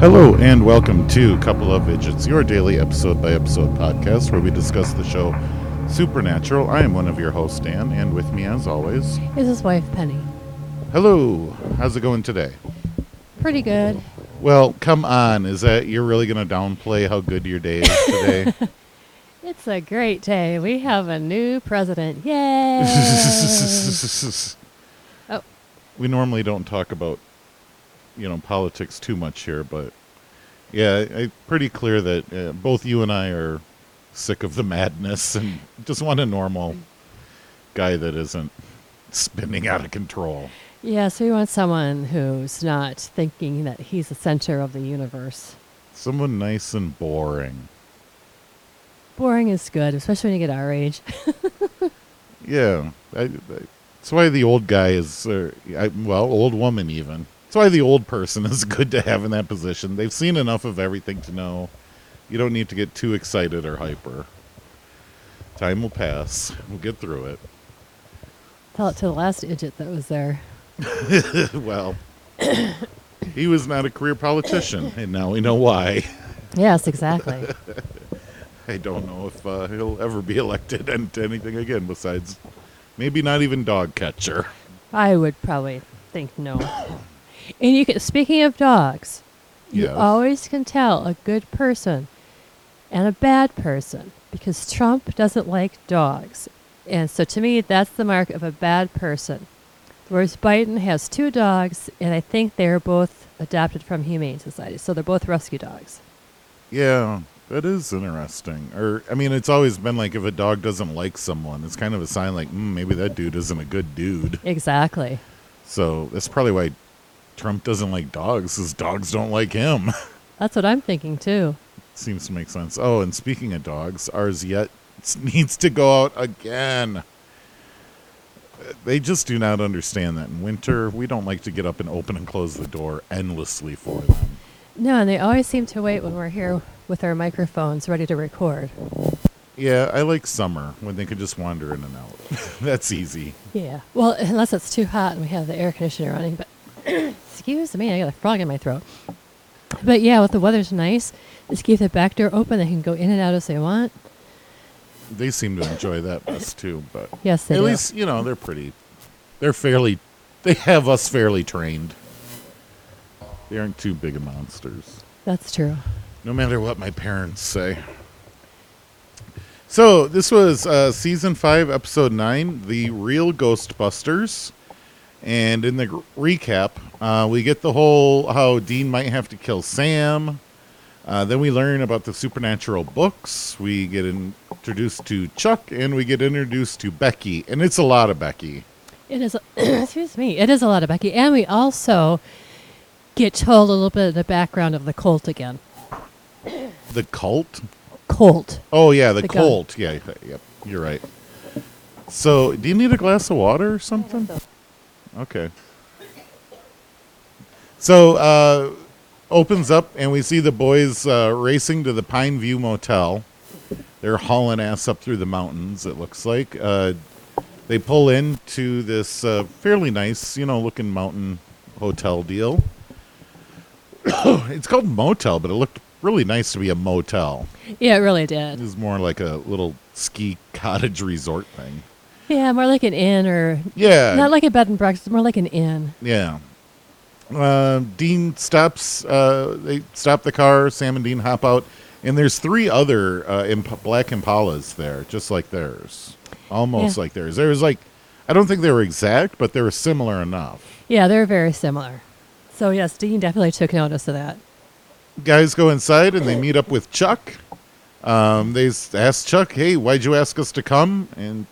Hello and welcome to Couple of Idiots, your daily episode by episode podcast where we discuss the show Supernatural. I am one of your hosts, Dan, and with me, as always, Is his wife Penny? hello. How's it going today? Pretty good. Well, come on. Is that you're really going to downplay how good your day is today? It's a great day. We have a new president. Yay! Oh. We normally don't talk about, you know, politics too much here, but yeah, I, pretty clear that uh, both you and I are sick of the madness and just want a normal guy that isn't spinning out of control. yeah, so we want someone who's not thinking that he's the center of the universe. Someone nice and boring. Boring is good, especially when you get our age. Yeah, I, I, that's why the old guy is, uh, I, well, old woman even. That's why the old person is good to have in that position. They've seen enough of everything to know you don't need to get too excited or hyper. Time will pass. We'll get through it. Tell it to the last idiot that was there. well, he was not a career politician, and now we know why. Yes, exactly. I don't know if uh, he'll ever be elected into anything again besides maybe not even dog catcher. I would probably think no. And you can, speaking of dogs, you always can tell a good person and a bad person because Trump doesn't like dogs. And so to me, that's the mark of a bad person. Whereas Biden has two dogs, and I think they're both adopted from Humane Society. So they're both rescue dogs. Yeah, that is interesting. Or, I mean, it's always been like if a dog doesn't like someone, it's kind of a sign like, mm, maybe that dude isn't a good dude. Exactly. So that's probably why Trump doesn't like dogs, because dogs don't like him. That's what I'm thinking too. Seems to make sense. Oh, and speaking of dogs, ours yet needs to go out again. They just do not understand that in winter, we don't like to get up and open and close the door endlessly for them. No, and they always seem to wait when we're here with our microphones ready to record. Yeah, I like summer when they can just wander in and out. That's easy. Yeah. Well, unless it's too hot and we have the air conditioner running. But excuse me, I got a frog in my throat. But yeah, with the weather's nice, just keep the back door open. They can go in and out as they want. They seem to enjoy that best too, but Yes, they at do. least you know they're pretty. They're fairly. They have us fairly trained. They aren't too big of monsters. That's true. no matter what my parents say. So this was uh, season five, episode nine, the real Ghostbusters, and in the gr- recap, uh, we get the whole how Dean might have to kill Sam. Uh, then we learn about the supernatural books. We get introduced to Chuck, and we get introduced to Becky, and it's a lot of Becky. It is. excuse me. It is a lot of Becky, and we also get told a little bit of the background of the cult again. The cult. Cult. Oh yeah, the, The gun. Colt. Yeah, yeah, yep, you're right. So, do you need a glass of water or something? Okay. So, uh, opens up and we see the boys uh, racing to the Pine View Motel. They're hauling ass up through the mountains. It looks like uh, they pull into this uh, fairly nice, you know, looking mountain hotel deal. it's called motel, but it looked really nice to be a motel. Yeah, it really did. It was more like a little ski cottage resort thing. Yeah, more like an inn or Yeah. not like a bed and breakfast, more like an inn. yeah. Uh, Dean stops. Uh, they stop the car. Sam and Dean hop out, and there's three other uh, imp- black Impalas there, just like theirs, almost Yeah. like theirs. There was like, I don't think they were exact, but they were similar enough. Yeah, they're very similar. So yes, Dean definitely took notice of that. Guys go inside and they meet up with Chuck. Um, they ask Chuck, "Hey, why'd you ask us to come?" And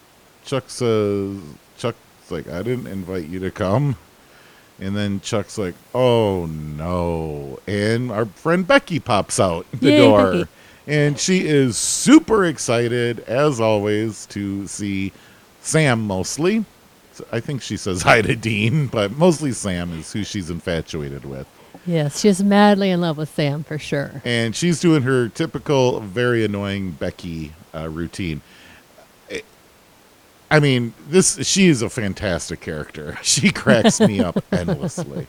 Chuck says, "Chuck's like, I didn't invite you to come." And then Chuck's like, "Oh no!" And our friend Becky pops out the Yay, door, Becky. and she is super excited as always to see Sam. Mostly, I think she says hi to Dean, but mostly Sam is who she's infatuated with. Yes, she's madly in love with Sam for sure. and she's doing her typical, very annoying Becky uh, routine. I- mean, this she is a fantastic character. She cracks me up endlessly.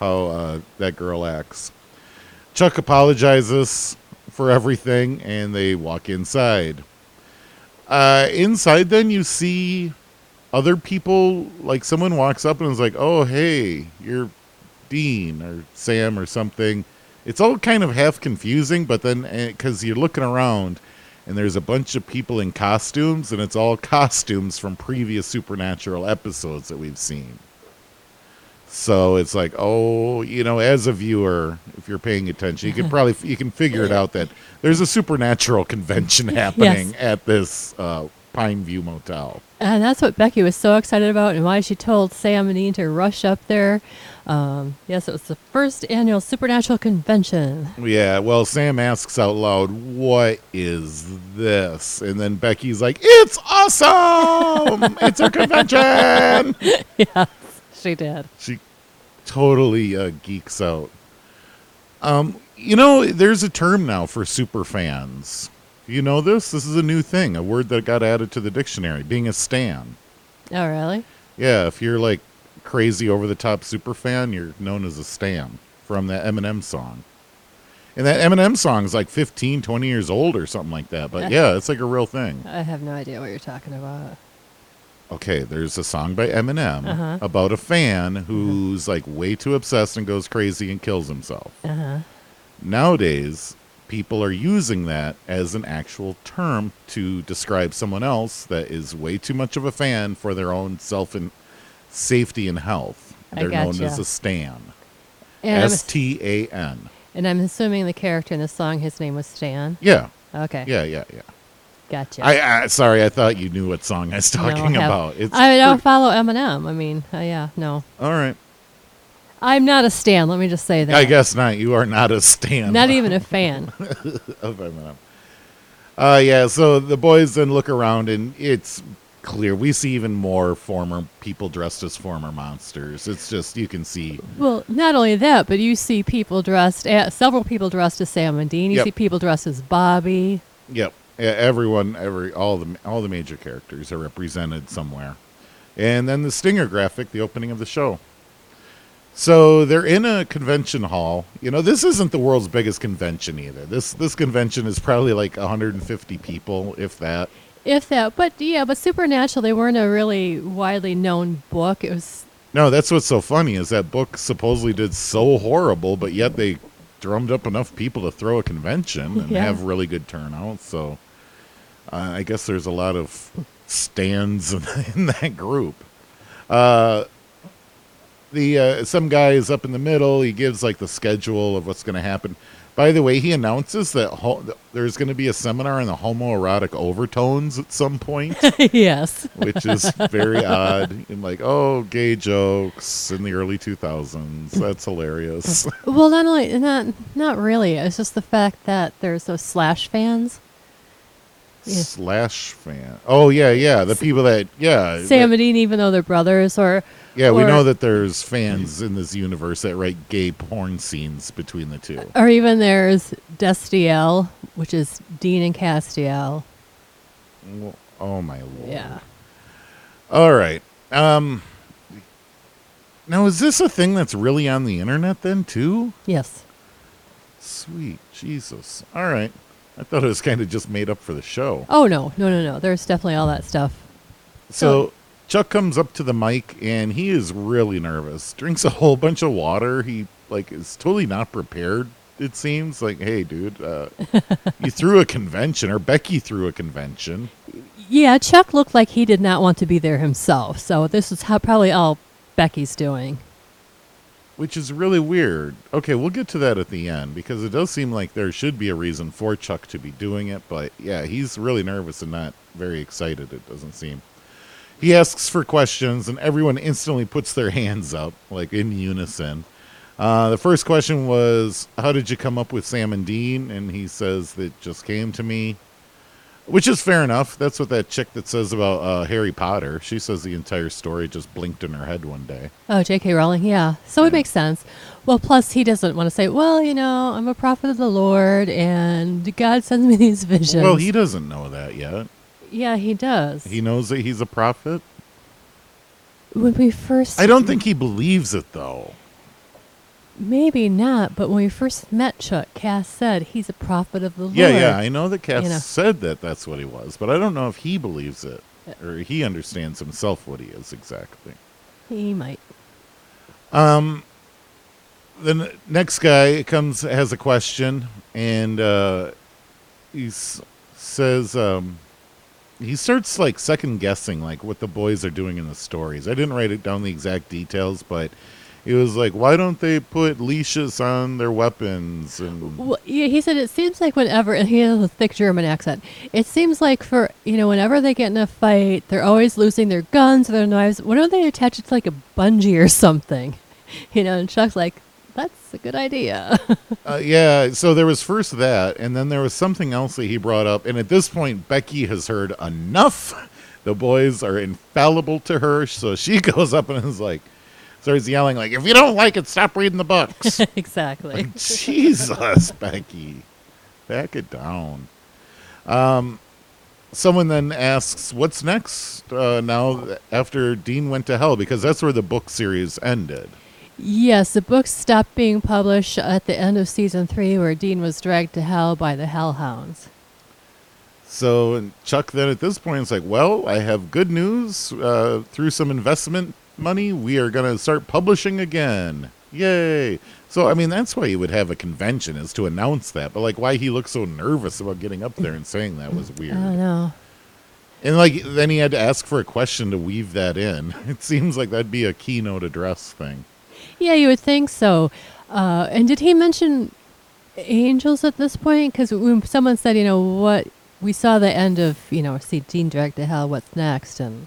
How uh, that girl acts. Chuck apologizes for everything and they walk inside. Uh, inside, then you see other people. Like someone walks up and is like, "Oh, hey, you're Dean or Sam or something." It's all kind of half confusing, but then because you're looking around and there's a bunch of people in costumes, and it's all costumes from previous supernatural episodes that we've seen. So it's like, oh, you know, as a viewer, if you're paying attention, you can probably you can figure it out that there's a supernatural convention happening at this uh, Pine View Motel. And that's what Becky was so excited about, and why she told Sam and Dean to rush up there. Um, yes, it was the first annual Supernatural Convention. Yeah, well, Sam asks out loud, "What is this?" And then Becky's like, "It's awesome! it's a convention." yes, she did. She totally uh, geeks out. Um, you know, there's a term now for super fans. You know this? This is a new thing, a word that got added to the dictionary, being a stan. Oh, really? Yeah, if you're like crazy over the top super fan, you're known as a stan from that Eminem song. And that Eminem song is like 15, 20 years old or something like that. But yeah, it's like a real thing. I have no idea what you're talking about. Okay, there's a song by Eminem Uh-huh. about a fan who's like way too obsessed and goes crazy and kills himself. Uh huh. Nowadays, people are using that as an actual term to describe someone else that is way too much of a fan for their own self safety and health. They're known as a stan. S T A N. and I'm assuming the character in the song, his name was Stan. Yeah, Okay. yeah, yeah, yeah. Gotcha. I, I sorry, I thought you knew what song I was No, I talking about. It's I don't pretty- follow Eminem. I mean, uh, yeah, no. all right. I'm not a stan. Let me just say that. I guess not. You are not a stan. Not even a fan. of Eminem. Uh, yeah, so the boys then look around and it's clear. We see even more former people dressed as former monsters. It's just, you can see. well, not only that, but you see people dressed, as, several people dressed as Sam and Dean. You Yep. see people dressed as Bobby. Yep. Everyone, every, all the, all the major characters are represented somewhere. And then the stinger graphic, the opening of the show. So they're in a convention hall. You know, this isn't the world's biggest convention either. This this convention is probably like 150 people, if that. If that, but yeah, but Supernatural, they weren't a really widely known book. It was, No, that's what's so funny is that book supposedly did so horrible, but yet they drummed up enough people to throw a convention and Yeah. have really good turnout. So uh, I guess there's a lot of stands in, in that group. Uh, the uh, some guy is up in the middle. He gives like the schedule of what's going to happen. By the way, he announces that ho- there's going to be a seminar on the homoerotic overtones at some point yes. which is very odd. And like, oh, gay jokes in the early 2000s. That's hilarious. Well, not only, not, not really. It's just the fact that there's those Slash fans. Yeah. Slash fan. Oh yeah, yeah. The people that yeah, Sam that- and Dean, even though they're brothers, or yeah. We know that there's fans in this universe that write gay porn scenes between the two. or even there's Destiel, which is Dean and Castiel. Well, Oh my lord. Yeah. All right. Um. Now, is this a thing that's really on the internet then too? Yes. Sweet Jesus. All right. I thought it was kind of just made up for the show. Oh no, no, no, no. There's definitely all that stuff. So Chuck comes up to the mic and he is really nervous. Drinks a whole bunch of water. He like is totally not prepared. It seems like, hey, dude, uh, you threw a convention, or Becky threw a convention. Yeah, Chuck looked like he did not want to be there himself. So this is how probably all Becky's doing. Which is really weird. Okay, we'll get to that at the end because it does seem like there should be a reason for Chuck to be doing it, but yeah, he's really nervous and not very excited, it doesn't seem. He asks for questions and everyone instantly puts their hands up, like in unison. Uh, the first question was, How did you come up with Sam and Dean? And he says, That just came to me. Which is fair enough. That's what that chick that says about uh, Harry Potter. She says the entire story just blinked in her head one day. Oh, J.K. Rowling, yeah. So Yeah. it makes sense. Well, plus he doesn't want to say, well, you know, I'm a prophet of the Lord and God sends me these visions. Well, he doesn't know that yet. yeah, he does. He knows that he's a prophet. when we first, I don't think he believes it though. Maybe not, but when we first met Chuck, Cass said he's a prophet of the Yeah, Lord. yeah, yeah, I know that Cass you know. said that that's what he was, but I don't know if he believes it or he understands himself what he is exactly. He might. Um, the n- next guy comes has a question, and uh, he says um, he starts like second guessing like what the boys are doing in the stories. I didn't write it down the exact details, but it was like, why don't they put leashes on their weapons? And Well, yeah, he said it seems like whenever, and he has a thick German accent. It seems like for you know, whenever they get in a fight, they're always losing their guns or their knives. Why don't they attach it to like a bungee or something? You know, and Chuck's like, "That's a good idea." Uh, yeah, so there was first that, and then there was something else that he brought up. And at this point, Becky has heard enough. The boys are infallible to her, so she goes up and is like, starts yelling like, "If you don't like it, stop reading the books." exactly. Jesus, Becky, back it down. Um, someone then asks, "What's next uh, now after Dean went to hell?" Because that's where the book series ended. Yes, the book stopped being published at the end of season three, where Dean was dragged to hell by the Hellhounds. So Chuck then at this point is like, well, I have good news. Uh, through some investment money, we are going to start publishing again. Yay! So I mean, that's why you would have a convention is to announce that. But like, why he looked so nervous about getting up there and saying that was weird. I don't know. And like, then he had to ask for a question to weave that in. It seems like that'd be a keynote address thing. Yeah, you would think so. Uh, and did he mention angels at this point? Because when someone said, you know, what we saw the end of, you know, see Dean dragged to hell. What's next? And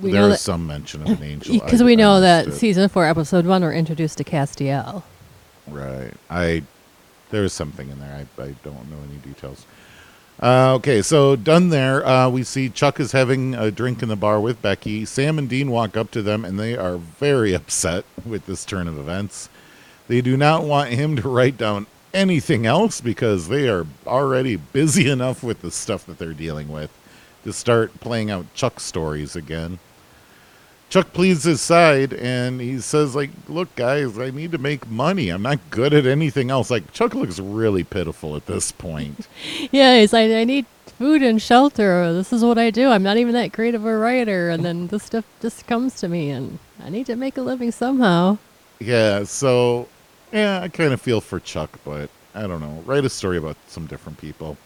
we there that some mention of an angel because we know that it. season four, episode one, we're introduced to Castiel. Right. I there is something in there. I, I don't know any details. Uh, okay, so done there. Uh, we see Chuck is having a drink in the bar with Becky. Sam and Dean walk up to them, and they are very upset with this turn of events. They do not want him to write down anything else because they are already busy enough with the stuff that they're dealing with to start playing out Chuck stories again. Chuck pleads his side and he says, like, look, guys, I need to make money. I'm not good at anything else. Like, Chuck looks really pitiful at this point. Yeah, he's like, I need food and shelter. This is what I do. I'm not even that great of a writer. And then this stuff just comes to me, and I need to make a living somehow. yeah, so, yeah, I kind of feel for Chuck, but I don't know. Write a story about some different people.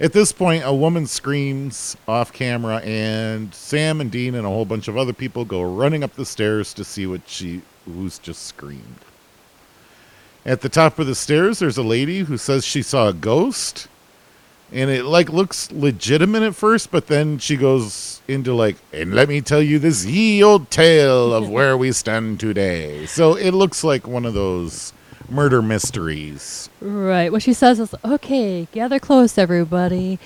At this point, a woman screams off camera, and Sam and Dean and a whole bunch of other people go running up the stairs to see what she who's just screamed. At the top of the stairs, there's a lady who says she saw a ghost, and it like looks legitimate at first, but then she goes into like, and let me tell you this ye old tale of where we stand today. So it looks like one of those murder mysteries. Right. What she says is, okay, gather close, everybody,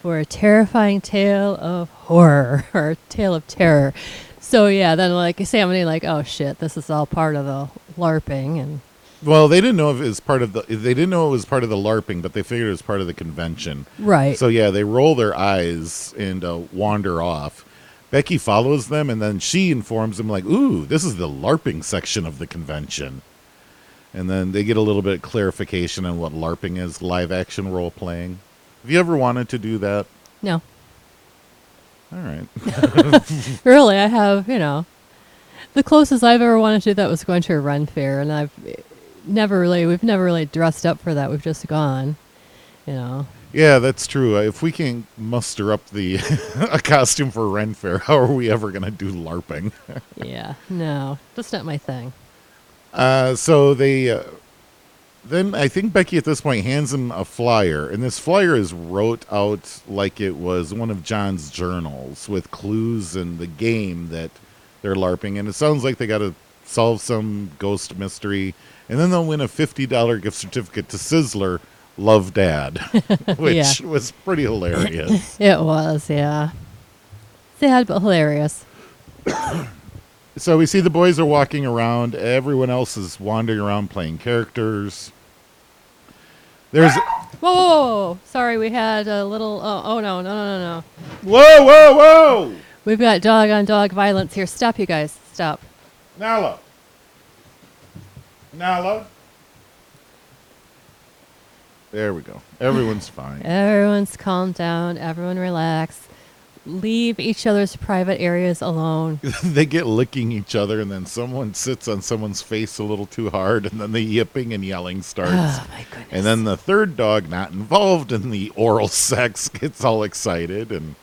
for a terrifying tale of horror or a tale of terror. So yeah, then like Sam and Dean like, oh shit, this is all part of the LARPing, and Well, they didn't know if it was part of the. They didn't know it was part of the LARPing, but they figured it was part of the convention. right. So yeah, they roll their eyes and uh, wander off. Becky follows them, and then she informs them like, "Ooh, this is the LARPing section of the convention." And then they get a little bit of clarification on what LARPing is, live action role playing. Have you ever wanted to do that? no, All right. really, I have. You know, the closest I've ever wanted to do that was going to a Ren Fair, and I've eh, never really, we've never really dressed up for that. We've just gone. You know. Yeah, that's true. Uh, If we can muster up the a costume for Ren Fair, how are we ever going to do LARPing? Yeah. No, that's not my thing. Uh, so they uh, then I think Becky at this point hands him a flyer, and this flyer is wrote out like it was one of John's journals with clues and the game that they're larping, and it sounds like they got to solve some ghost mystery, and then they'll win a fifty dollar gift certificate to Sizzler. Love Dad, which Yeah. was pretty hilarious. It was, yeah. Sad but hilarious. so we see the boys are walking around. Everyone else is wandering around playing characters. There's Whoa, whoa, whoa, whoa. Sorry, we had a little. Oh, oh no, no, no, no, no. whoa, whoa, whoa, We've got dog on dog violence here. Stop, you guys. Stop. Nala. Nala. There we go. Everyone's fine. Everyone's calmed down. Everyone relax. Leave each other's private areas alone. they get licking each other, and then someone sits on someone's face a little too hard, and then the yipping and yelling starts. Oh my goodness. and then the third dog, not involved in the oral sex, gets all excited and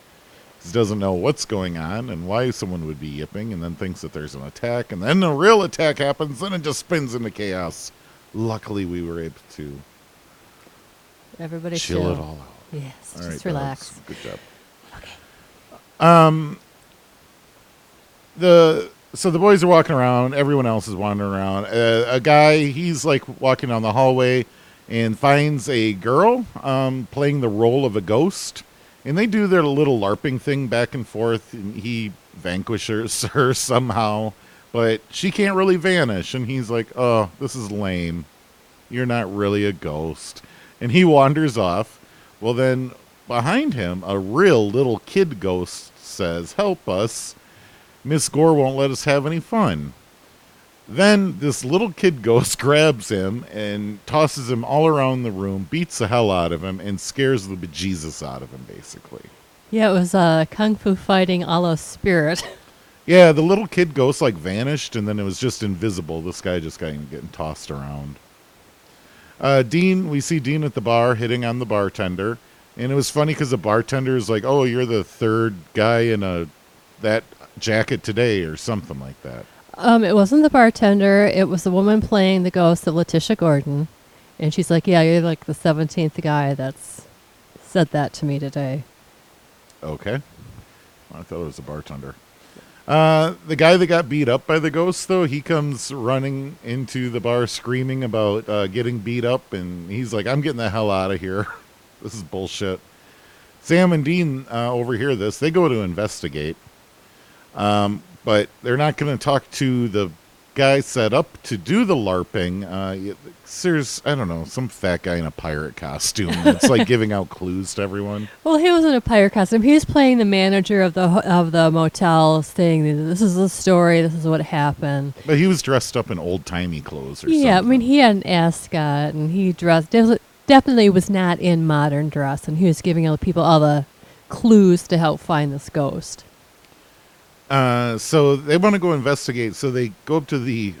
doesn't know what's going on and why someone would be yipping, and then thinks that there's an attack, and then a real attack happens, and it just spins into chaos. Luckily, we were able to everybody chill it all out. Yes, All just right, dogs. relax. Good job. Um, the so the boys are walking around. Everyone else is wandering around. Uh, a guy, he's like walking down the hallway and finds a girl um, playing the role of a ghost, and they do their little larping thing back and forth. And he vanquishes her somehow, but she can't really vanish. And he's like, "Oh, this is lame. You're not really a ghost." And he wanders off. Well, then behind him, a real little kid ghost says, Help us. Miss Gore won't let us have any fun. Then this little kid ghost grabs him and tosses him all around the room, beats the hell out of him, and scares the bejesus out of him, basically. Yeah, it was uh, kung fu fighting a la spirit. Yeah, the little kid ghost like vanished, and then it was just invisible. This guy just got getting tossed around. Uh, Dean, we see Dean at the bar hitting on the bartender, and it was funny because the bartender is like, "Oh, you're the third guy in a that jacket today," or something like that. Um, it wasn't the bartender. It was the woman playing the ghost of Letitia Gordon, and she's like, "Yeah, you're like the seventeenth guy that's said that to me today." Okay, I thought it was the bartender. Uh, the guy that got beat up by the ghost, though, he comes running into the bar screaming about uh, getting beat up, and he's like, "I'm getting the hell out of here. this is bullshit." Sam and Dean uh, overhear this. They go to investigate, um, but they're not going to talk to the guy set up to do the LARPing. Uh, there's, I don't know, some fat guy in a pirate costume. It's like giving out clues to everyone. Well, he was in a pirate costume. He was playing the manager of the of the motel, saying, "This is the story. This is what happened." But he was dressed up in old timey clothes or Yeah, I mean, he had an ascot, and he dressed definitely was not in modern dress, and he was giving other people all the clues to help find this ghost. Uh, so they want to go investigate. So they go up to the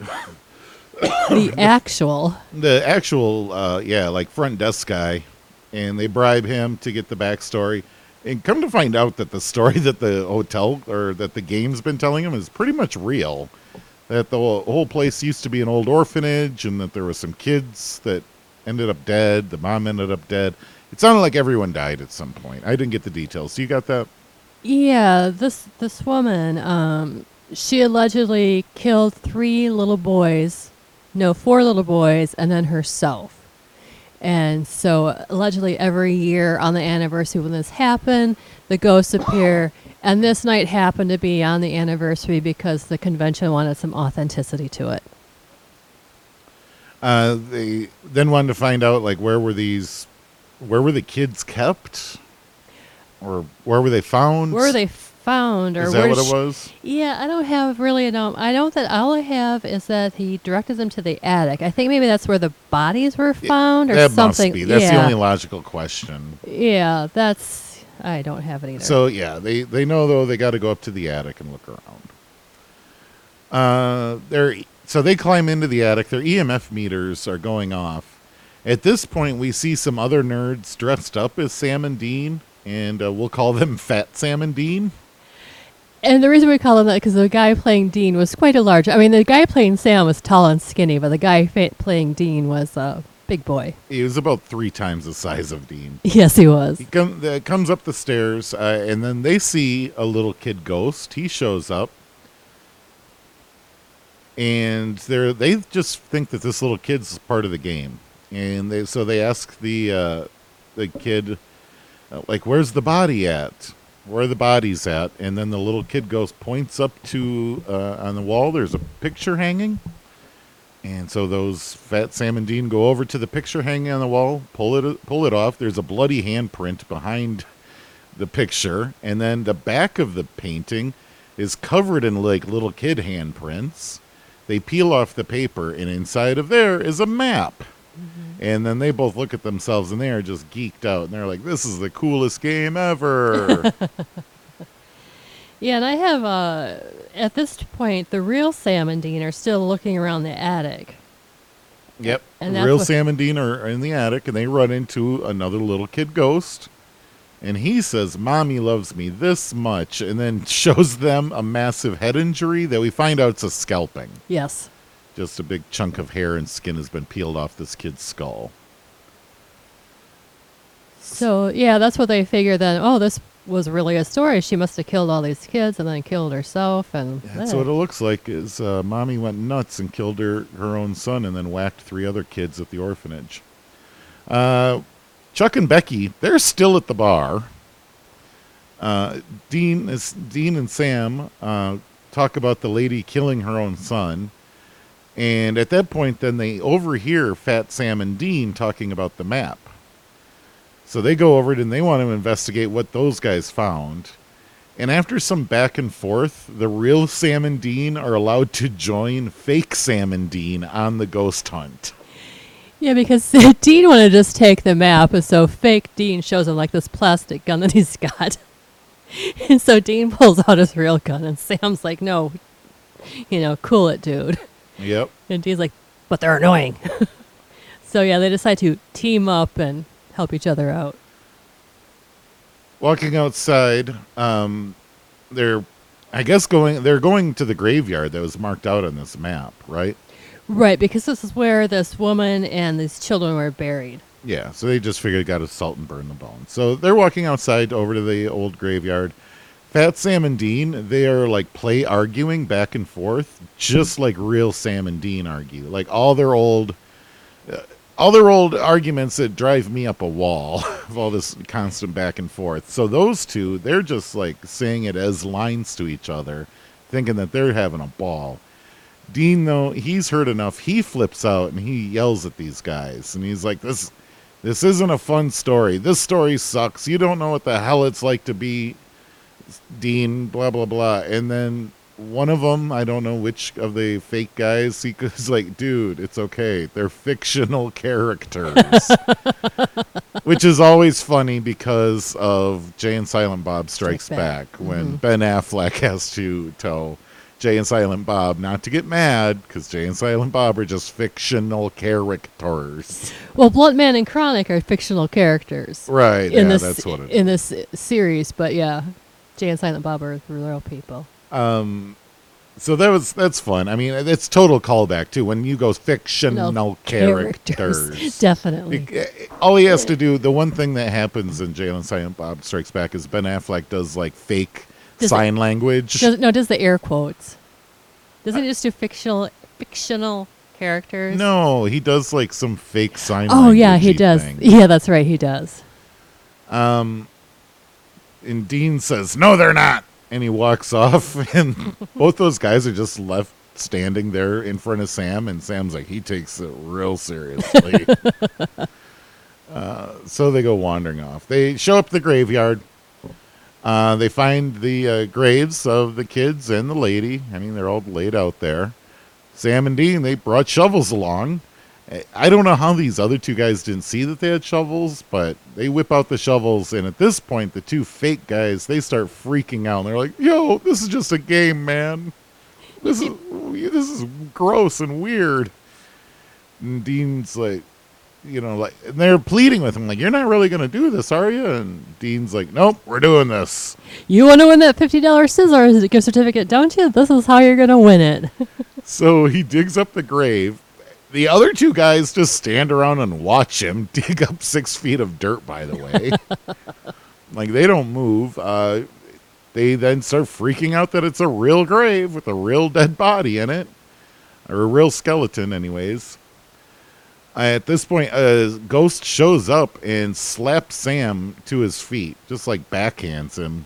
the actual, the actual, uh, yeah, like front desk guy, and they bribe him to get the backstory. And come to find out that the story that the hotel or that the game's been telling him is pretty much real. That the whole place used to be an old orphanage, and that there were some kids that ended up dead. The mom ended up dead. It sounded like everyone died at some point. I didn't get the details. You got that? yeah, this this woman, um, she allegedly killed three little boys, no, four little boys, and then herself. And so, allegedly, every year on the anniversary when this happened, the ghosts appear. And this night happened to be on the anniversary because the convention wanted some authenticity to it. Uh, they then wanted to find out like where were these, where were the kids kept, or where were they found? Where were they found, or Is that what it was? Yeah, I don't have really an. Um, I know that all I have is that he directed them to the attic. I think maybe that's where the bodies were found, or that something. must be. That's yeah. the only logical question. Yeah, that's. I don't have either. So yeah, they they know though they got to go up to the attic and look around. Uh, they're so they climb into the attic. Their EMF meters are going off. At this point, we see some other nerds dressed up as Sam and Dean, and uh, we'll call them Fat Sam and Dean. And the reason we call him that because the guy playing Dean was quite a large. I mean, the guy playing Sam was tall and skinny, but the guy fa- playing Dean was a big boy. He was about three times the size of Dean. Yes, he was. He come, uh, comes up the stairs, uh, and then they see a little kid ghost. He shows up, and they they just think that this little kid's part of the game, and they so they ask the uh, the kid, uh, like, "Where's the body at? Where are the bodies at?" And then the little kid goes points up to uh, on the wall. There's a picture hanging. And so those fat Sam and Dean go over to the picture hanging on the wall, pull it pull it off. There's a bloody handprint behind the picture, and then the back of the painting is covered in like little kid handprints. They peel off the paper, and inside of there is a map. And then they both look at themselves, and they are just geeked out, and they're like, "This is the coolest game ever!" Yeah, and I have uh at this point the real Sam and Dean are still looking around the attic. Yep. And Real Sam and Dean are in the attic and they run into another little kid ghost. And he says, Mommy loves me this much. And then shows them a massive head injury that we find out it's a scalping. Yes. Just a big chunk of hair and skin has been peeled off this kid's skull. So yeah, that's what they figure then. Oh, this was really a story. She must have killed all these kids and then killed herself and That's eh. what it looks like is uh, Mommy went nuts and killed her, her own son and then whacked three other kids at the orphanage. Uh, Chuck and Becky, they're still at the bar. Uh, Dean is Dean and Sam uh, talk about the lady killing her own son, and at that point, then they overhear Fat Sam and Dean talking about the map. So they go over it and they want to investigate what those guys found. And after some back and forth, the real Sam and Dean are allowed to join fake Sam and Dean on the ghost hunt. Yeah, because Dean wanted to just take the map, and so fake Dean shows him like this plastic gun that he's got. And so Dean pulls out his real gun, and Sam's like, "No, you know, cool it, dude." Yep. And Dean's like, "But they're annoying." so yeah, they decide to team up and help each other out. Walking outside, um, they're, I guess, going. They're going to the graveyard that was marked out on this map, right? Right, because this is where this woman and these children were buried. Yeah. So they just figured got to salt and burn the bones. So they're walking outside over to the old graveyard. Fat Sam and Dean, they are like play arguing back and forth, just like real Sam and Dean argue. Like all their old, uh, all their old arguments that drive me up a wall of all this constant back and forth. So those two, they're just like saying it as lines to each other, thinking that they're having a ball. Dean, though, he's heard enough. He flips out and he yells at these guys, and he's like, "This, this isn't a fun story. This story sucks. You don't know what the hell it's like to be Dean." Blah blah blah. And then one of them, I don't know which of the fake guys, he goes like, "Dude, it's okay. They're fictional characters," which is always funny because of Jay and Silent Bob Strikes Back, Back. when mm-hmm. Ben Affleck has to tell. Jay and Silent Bob not to get mad because Jay and Silent Bob are just fictional characters. Well, Blunt Man and Chronic are fictional characters Right. in yeah, this that's what it in is. this series, but yeah, Jay and Silent Bob are real people. Um, so that was that's fun. I mean, it's total callback too. When you go fictional No, characters, definitely. It- all he has to do, the one thing that happens in Jay and Silent Bob Strikes Back is Ben Affleck does like fake Does it- sign language. Does, no, does the air quotes? Doesn't he just do fictional fictional characters? no, he does like some fake sign. Oh yeah, he does. thing. Yeah, that's right, he does. Um, and Dean says, "No, they're not," and he walks off, and both those guys are just left standing there in front of Sam, and Sam's like, he takes it real seriously. uh, so they go wandering off. They show up at the graveyard. Uh, they find the uh, graves of the kids and the lady. I mean, they're all laid out there. Sam and Dean, they brought shovels along. I- I don't know how these other two guys didn't see that they had shovels, but they whip out the shovels, and at this point, the two fake guys they start freaking out. And They're like, "Yo, this is just a game, man. This is this is gross and weird." And Dean's like, you know, like and they're pleading with him, like, "You're not really gonna do this, are you?" And Dean's like, "Nope, we're doing this." You want to win that fifty dollars Sizzler gift certificate, don't you? This is how you're gonna win it. So he digs up the grave. The other two guys just stand around and watch him dig up six feet of dirt, by the way. like, they don't move. Uh, they then start freaking out that it's a real grave with a real dead body in it, or a real skeleton, anyways. At this point, a ghost shows up and slaps Sam to his feet, just like backhands him.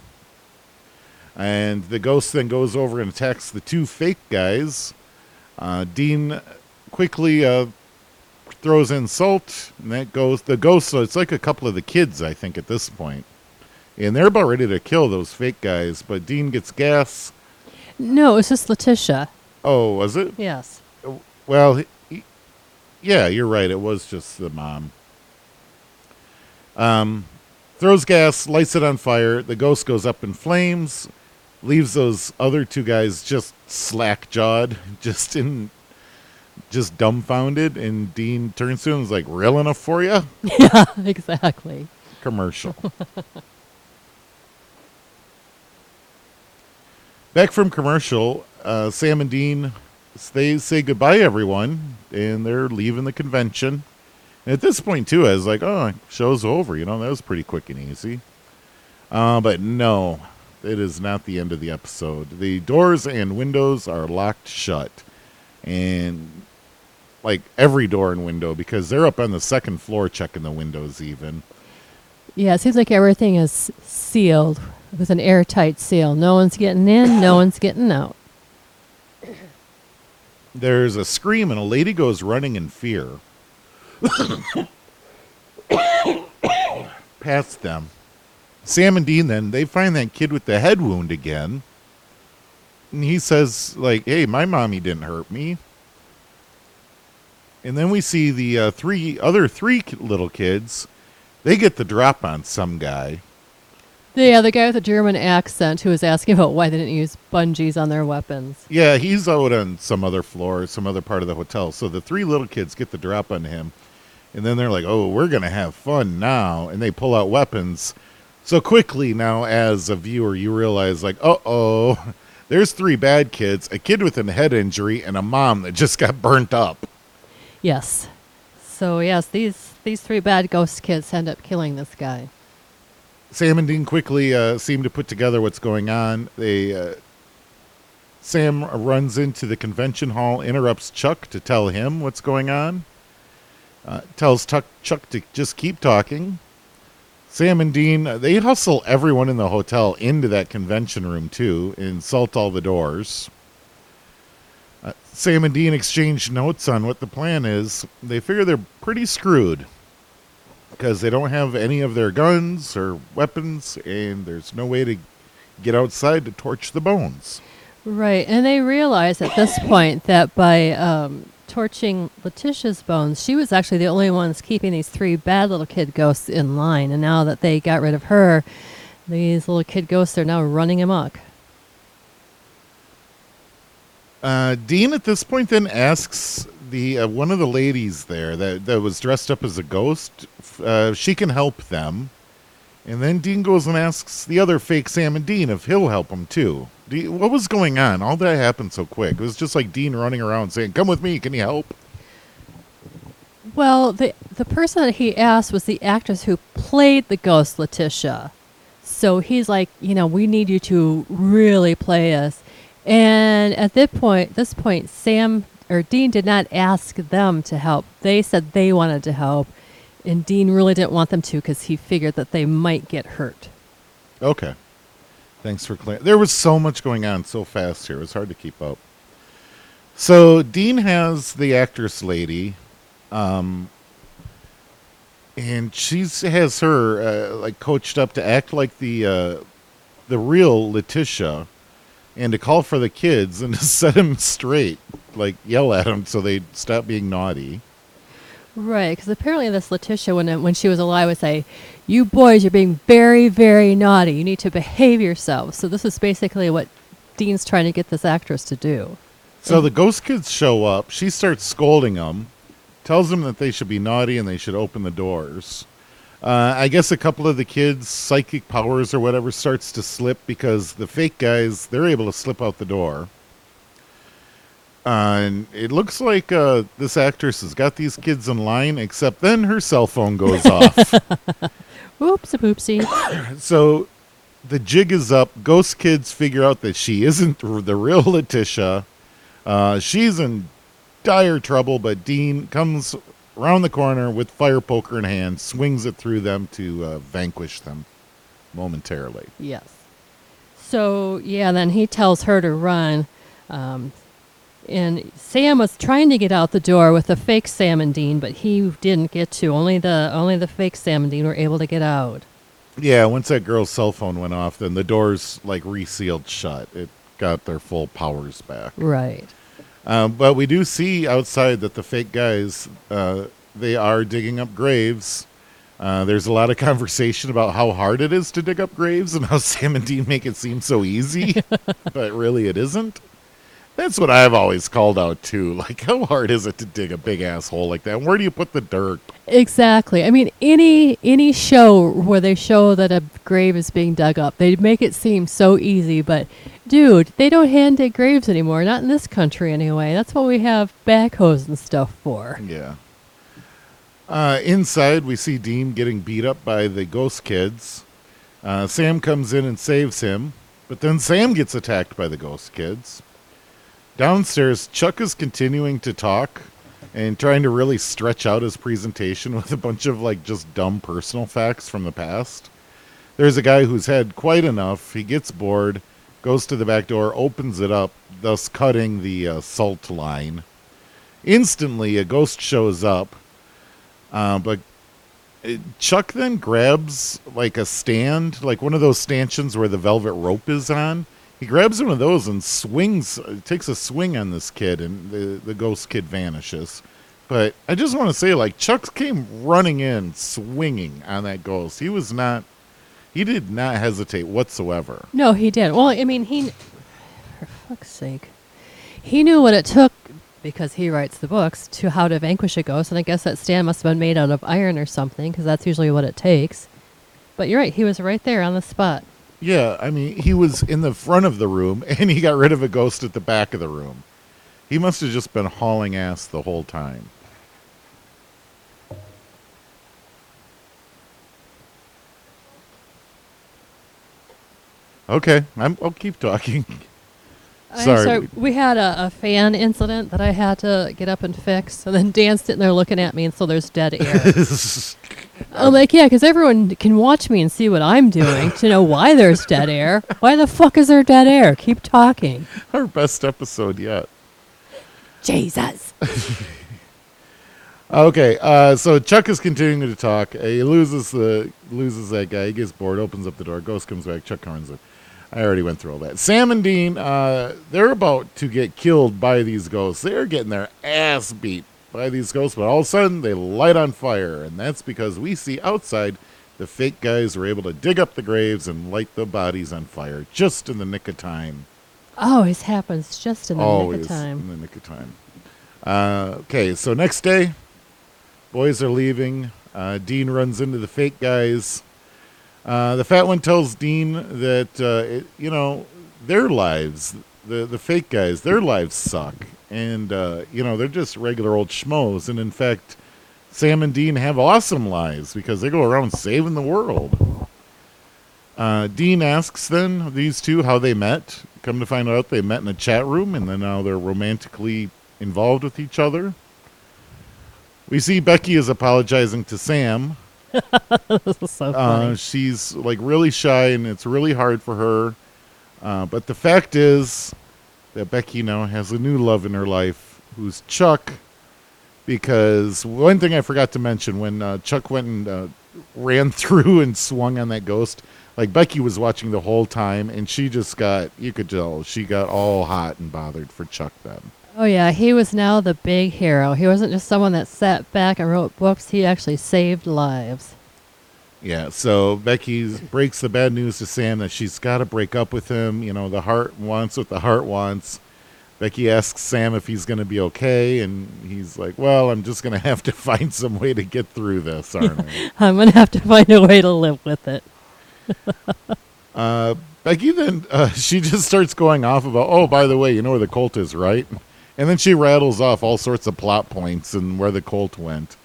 And the ghost then goes over and attacks the two fake guys. Uh, Dean quickly uh, throws in salt, and that goes the ghost. So it's like a couple of the kids, I think, at this point, and they're about ready to kill those fake guys. But Dean gets gas. No, it's just Letitia. Oh, was it? Yes. Well, yeah, you're right. It was just the mom. Um, throws gas, lights it on fire. The ghost goes up in flames, leaves those other two guys just slack jawed, just in, just dumbfounded. And Dean turns to him and is like, "Real enough for you?" Yeah, exactly. commercial. Back from commercial, uh, Sam and Dean they say goodbye, everyone, and they're leaving the convention. And at this point, too, I was like, "Oh, show's over." You know, that was pretty quick and easy. Uh, but no, it is not the end of the episode. The doors and windows are locked shut, and like every door and window because they're up on the second floor checking the windows even. Yeah, it seems like everything is sealed with an airtight seal. No one's getting in, no one's getting out. There's a scream and a lady goes running in fear. Past them. Sam and Dean then they find that kid with the head wound again. And he says like, "Hey, my mommy didn't hurt me." And then we see the uh, three other three little kids. They get the drop on some guy. Yeah, the guy with the German accent who was asking about why they didn't use bungees on their weapons. Yeah, he's out on some other floor, some other part of the hotel. So the three little kids get the drop on him. And then they're like, oh, we're going to have fun now. And they pull out weapons. So quickly now, as a viewer, you realize, like, uh oh, there's three bad kids, a kid with a head injury, and a mom that just got burnt up. Yes. So yes, these these three bad ghost kids end up killing this guy. Sam and Dean quickly uh, seem to put together what's going on. They uh, Sam runs into the convention hall, interrupts Chuck to tell him what's going on. Uh, tells Tuck, Chuck to just keep talking. Sam and Dean uh, they hustle everyone in the hotel into that convention room too, and salt all the doors. Uh, Sam and Dean exchange notes on what the plan is. They figure they're pretty screwed because they don't have any of their guns or weapons, and there's no way to get outside to torch the bones. Right, and they realize at this point that by um, torching Letitia's bones, she was actually the only ones keeping these three bad little kid ghosts in line. And now that they got rid of her, these little kid ghosts are now running amok. Uh, Dean at this point then asks the uh, one of the ladies there that that was dressed up as a ghost. Uh, she can help them, and then Dean goes and asks the other fake Sam and Dean if he'll help them too. You- what was going on? All that happened so quick. It was just like Dean running around saying, "Come with me. Can you help?" Well, the the person that he asked was the actress who played the ghost Letitia. So he's like, you know, we need you to really play us. And at this point, this point, Sam or Dean did not ask them to help. They said they wanted to help, and Dean really didn't want them to because he figured that they might get hurt. Okay. Thanks for clear. There was so much going on so fast here. It was hard to keep up. So Dean has the actress lady, um, and she's has her uh, like coached up to act like the uh, the real Letitia, and to call for the kids and to set them straight, like yell at them so they stop being naughty. Right, because apparently this Letitia, when when she was alive, would say, "You boys you're being very, very naughty. You need to behave yourselves." So this is basically what Dean's trying to get this actress to do. So the ghost kids show up. She starts scolding them, tells them that they should be naughty and they should open the doors. Uh, I guess a couple of the kids' psychic powers or whatever starts to slip because the fake guys they're able to slip out the door. Uh, and it looks like uh, this actress has got these kids in line, except then her cell phone goes off. Oops, a poopsie. so the jig is up. Ghost kids figure out that she isn't the real Letitia. Uh, she's in dire trouble, but Dean comes around the corner with fire poker in hand, swings it through them to uh, vanquish them momentarily. yes. So yeah, then he tells her to run. Um, and Sam was trying to get out the door with the fake Sam and Dean, but he didn't get to. Only the only the fake Sam and Dean were able to get out. Yeah, once that girl's cell phone went off, then the doors like resealed shut. It got their full powers back. Right. Um, but we do see outside that the fake guys uh, they are digging up graves. Uh, there's a lot of conversation about how hard it is to dig up graves and how Sam and Dean make it seem so easy, but really it isn't. That's what I've always called out too. Like, how hard is it to dig a big asshole like that? And where do you put the dirt? Exactly. I mean, any any show where they show that a grave is being dug up, they make it seem so easy. But, dude, they don't hand dig graves anymore. Not in this country, anyway. That's what we have backhoes and stuff for. Yeah. Uh, inside, we see Dean getting beat up by the ghost kids. Uh, Sam comes in and saves him, but then Sam gets attacked by the ghost kids. Downstairs, Chuck is continuing to talk and trying to really stretch out his presentation with a bunch of like just dumb personal facts from the past. There's a guy who's had quite enough. He gets bored, goes to the back door, opens it up, thus cutting the uh, salt line. Instantly, a ghost shows up, uh, but uh, Chuck then grabs like a stand, like one of those stanchions where the velvet rope is on. He grabs one of those and swings, uh, takes a swing on this kid, and the, the ghost kid vanishes. But I just want to say, like, Chuck came running in, swinging on that ghost. He was not, he did not hesitate whatsoever. No, he did. Well, I mean, he, for fuck's sake, he knew what it took because he writes the books to how to vanquish a ghost, and I guess that stand must have been made out of iron or something because that's usually what it takes. But you're right, he was right there on the spot. Yeah, I mean, he was in the front of the room, and he got rid of a ghost at the back of the room. He must have just been hauling ass the whole time. Okay, I'm, I'll keep talking. I'm uh, Sorry. We had a, a fan incident that I had to get up and fix, and then Dan's sitting there looking at me, and so there's dead air. I'm like, yeah, because everyone can watch me and see what I'm doing to know why there's dead air. Why the fuck is there dead air? Keep talking. Our best episode yet. Jesus. Okay, uh, so Chuck is continuing to talk. He loses the loses that guy. He gets bored, opens up the door. Ghost comes back. Chuck runs it. I already went through all that. Sam and Dean, uh, they're about to get killed by these ghosts. They're getting their ass beat by these ghosts, but all of a sudden they light on fire, and that's because we see outside the fake guys were able to dig up the graves and light the bodies on fire just in the nick of time. Always happens just in the Always nick of time. in the nick of time. Uh, okay, so next day, boys are leaving. Uh, Dean runs into the fake guys. Uh, the fat one tells Dean that uh, it, you know their lives, the the fake guys, their lives suck, and uh, you know they're just regular old schmoes. And in fact, Sam and Dean have awesome lives because they go around saving the world. Uh, Dean asks then these two how they met. Come to find out, they met in a chat room, and then now they're romantically involved with each other. We see Becky is apologizing to Sam. so Uh, she's like really shy, and it's really hard for her. Uh, but the fact is that Becky now has a new love in her life, who's Chuck. Because one thing I forgot to mention when uh, Chuck went and uh, ran through and swung on that ghost, like Becky was watching the whole time, and she just got, you could tell, she got all hot and bothered for Chuck then. oh yeah, he was now the big hero. He wasn't just someone that sat back and wrote books. He actually saved lives. Yeah, so Becky breaks the bad news to Sam that she's got to break up with him. You know, the heart wants what the heart wants. Becky asks Sam if he's going to be okay, and he's like, Well, I'm just going to have to find some way to get through this, aren't I? I'm gonna have to find a way to live with it. Uh, Becky then, uh, she just starts going off about, Oh, by the way, you know where the Colt is, right? And then she rattles off all sorts of plot points and where the Colt went.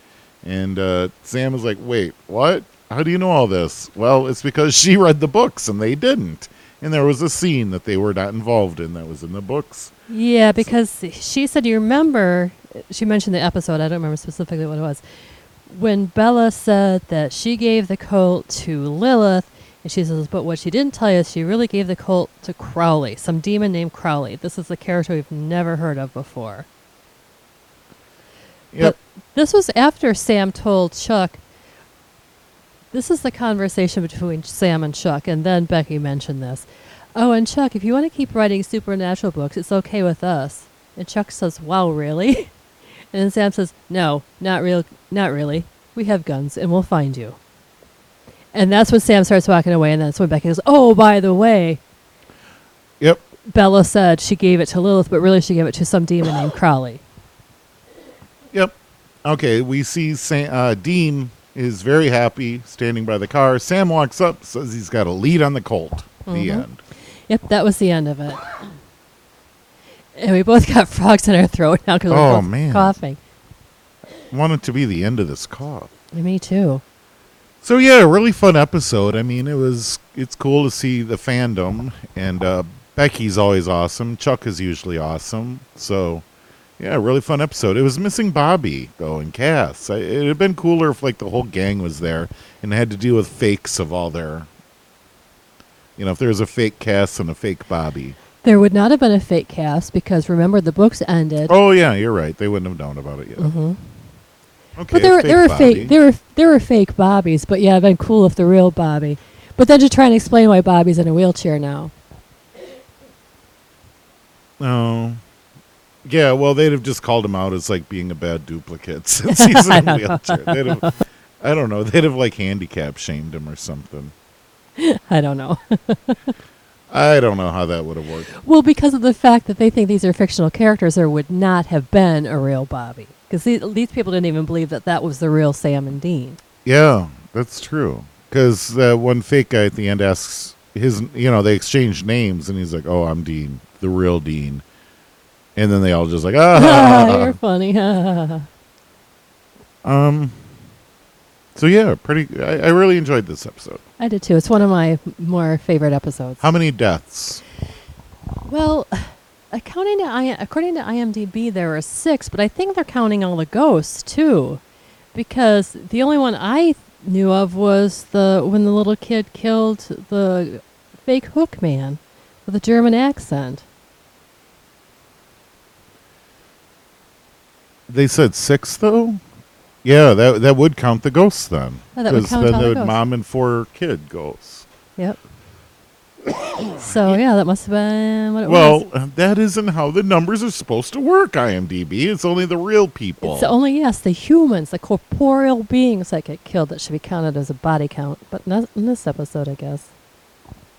And uh, Sam is like, Wait, what? How do you know all this? Well, it's because she read the books and they didn't. And there was a scene that they were not involved in that was in the books. Yeah, because she said, you remember, she mentioned the episode, I don't remember specifically what it was, when Bella said that she gave the colt to Lilith, and she says, but what she didn't tell you is she really gave the colt to Crowley, some demon named Crowley. This is a character we've never heard of before. Yep. But this was after Sam told Chuck. This is the conversation between Sam and Chuck, and then Becky mentioned this. Oh, and Chuck, if you want to keep writing supernatural books, it's okay with us. And Chuck says, Wow, really? And then Sam says, No, not real not really. We have guns and we'll find you. And that's when Sam starts walking away and that's when Becky goes, Oh, by the way, Yep. Bella said she gave it to Lilith, but really she gave it to some demon named Crowley. Yep. Okay, we see Sam, uh, Dean is very happy standing by the car. Sam walks up, says he's got a lead on the Colt. The Mhm. end. Yep, that was the end of it. And we both got frogs in our throat now because Oh, we're both man. coughing. Want it to be the end of this cough. Me too. So yeah, a really fun episode. I mean, it was it's cool to see the fandom, and uh, Becky's always awesome. Chuck is usually awesome. So yeah, really fun episode. It was missing Bobby though and Cass. I, it'd have been cooler if like the whole gang was there and had to deal with fakes of all their. You know, if there was a fake Cass and a fake Bobby. There would not have been a fake Cass because remember the books ended. Oh yeah, you're right. They wouldn't have known about it yet. Mhm. Okay, But there were fake there were fake there were there were fake Bobbies, but yeah, it'd been cool if the real Bobby. But then to try and explain why Bobby's in a wheelchair now. No. Yeah, well, they'd have just called him out as like being a bad duplicate since he's in a wheelchair. They'd have, I don't know. They'd have like handicap shamed him or something. I don't know. I don't know how that would have worked. well, because of the fact that they think these are fictional characters, there would not have been a real Bobby. Because these, these people didn't even believe that that was the real Sam and Dean. Yeah, that's true. Because uh, one fake guy at the end asks his, you know, they exchange names, and he's like, "Oh, I'm Dean, the real Dean," and then they all just like, Ah, you're funny. um. So yeah, pretty. I, I really enjoyed this episode. I did too. It's one of my more favorite episodes. How many deaths? Well, according to I, according to IMDb, there are six, but I think they're counting all the ghosts too, because the only one I knew of was the when the little kid killed the fake hook man with a German accent. They said six though. Yeah, that that would count the ghosts then. Oh, that would 'Cause count then all the ghosts. mom and four kid ghosts. Yep. so yeah, that must have been what it was. Well, that isn't how the numbers are supposed to work. IMDb. It's only the real people. It's only yes, the humans, the corporeal beings that get killed that should be counted as a body count, but not in this episode, I guess.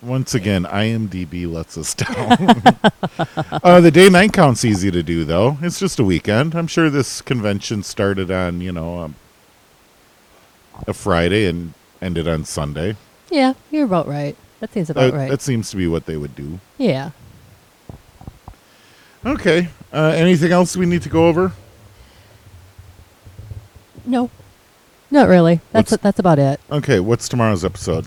Once again, IMDb lets us down. uh, the day night count's easy to do, though. It's just a weekend. I'm sure this convention started on, you know, um, a Friday and ended on Sunday. Yeah, you're about right. That seems about That, right. that seems to be what they would do. yeah. Okay. Uh, anything else we need to go over? No, not really. That's What's- that's about it. Okay. What's tomorrow's episode?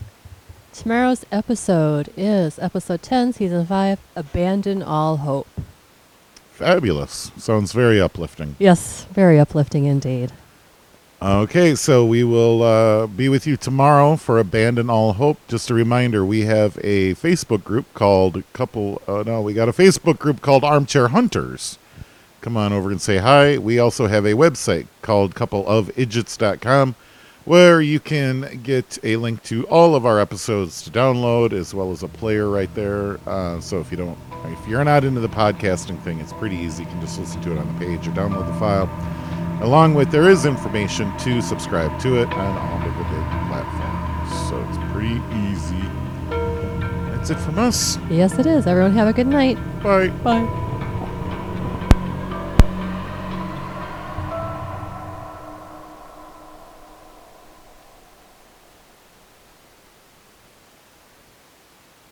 Tomorrow's episode is episode 10, season 5, Abandon All Hope. Fabulous. Sounds very uplifting. Yes, very uplifting indeed. Okay, so we will uh, be with you tomorrow for Abandon All Hope. Just a reminder, we have a Facebook group called Couple. Oh, no, we got a Facebook group called Armchair Hunters. Come on over and say hi. We also have a website called coupleofidgits.com where you can get a link to all of our episodes to download as well as a player right there. Uh, so if you don't, if you're not into the podcasting thing, it's pretty easy. You can just listen to it on the page or download the file. Along with there is information to subscribe to it on all of the big platforms. So it's pretty easy. That's it from us. Yes, it is. Everyone have a good night. Bye. Bye.